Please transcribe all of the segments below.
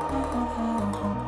Oh, oh, oh, oh.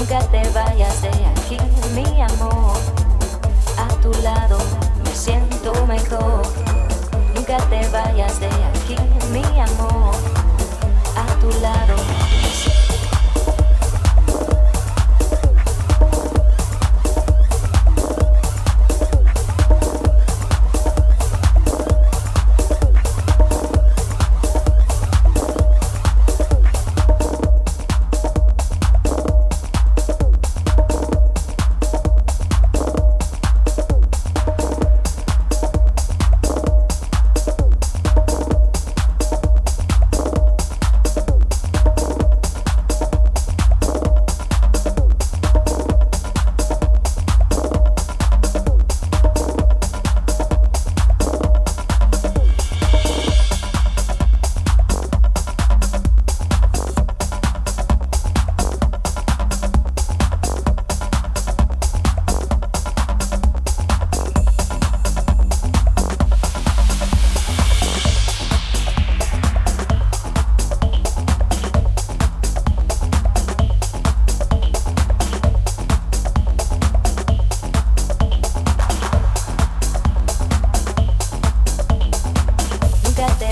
Nunca te vayas de aquí, mi amor. A tu lado me siento mejor. Nunca te vayas de aquí, mi amor. A tu lado. te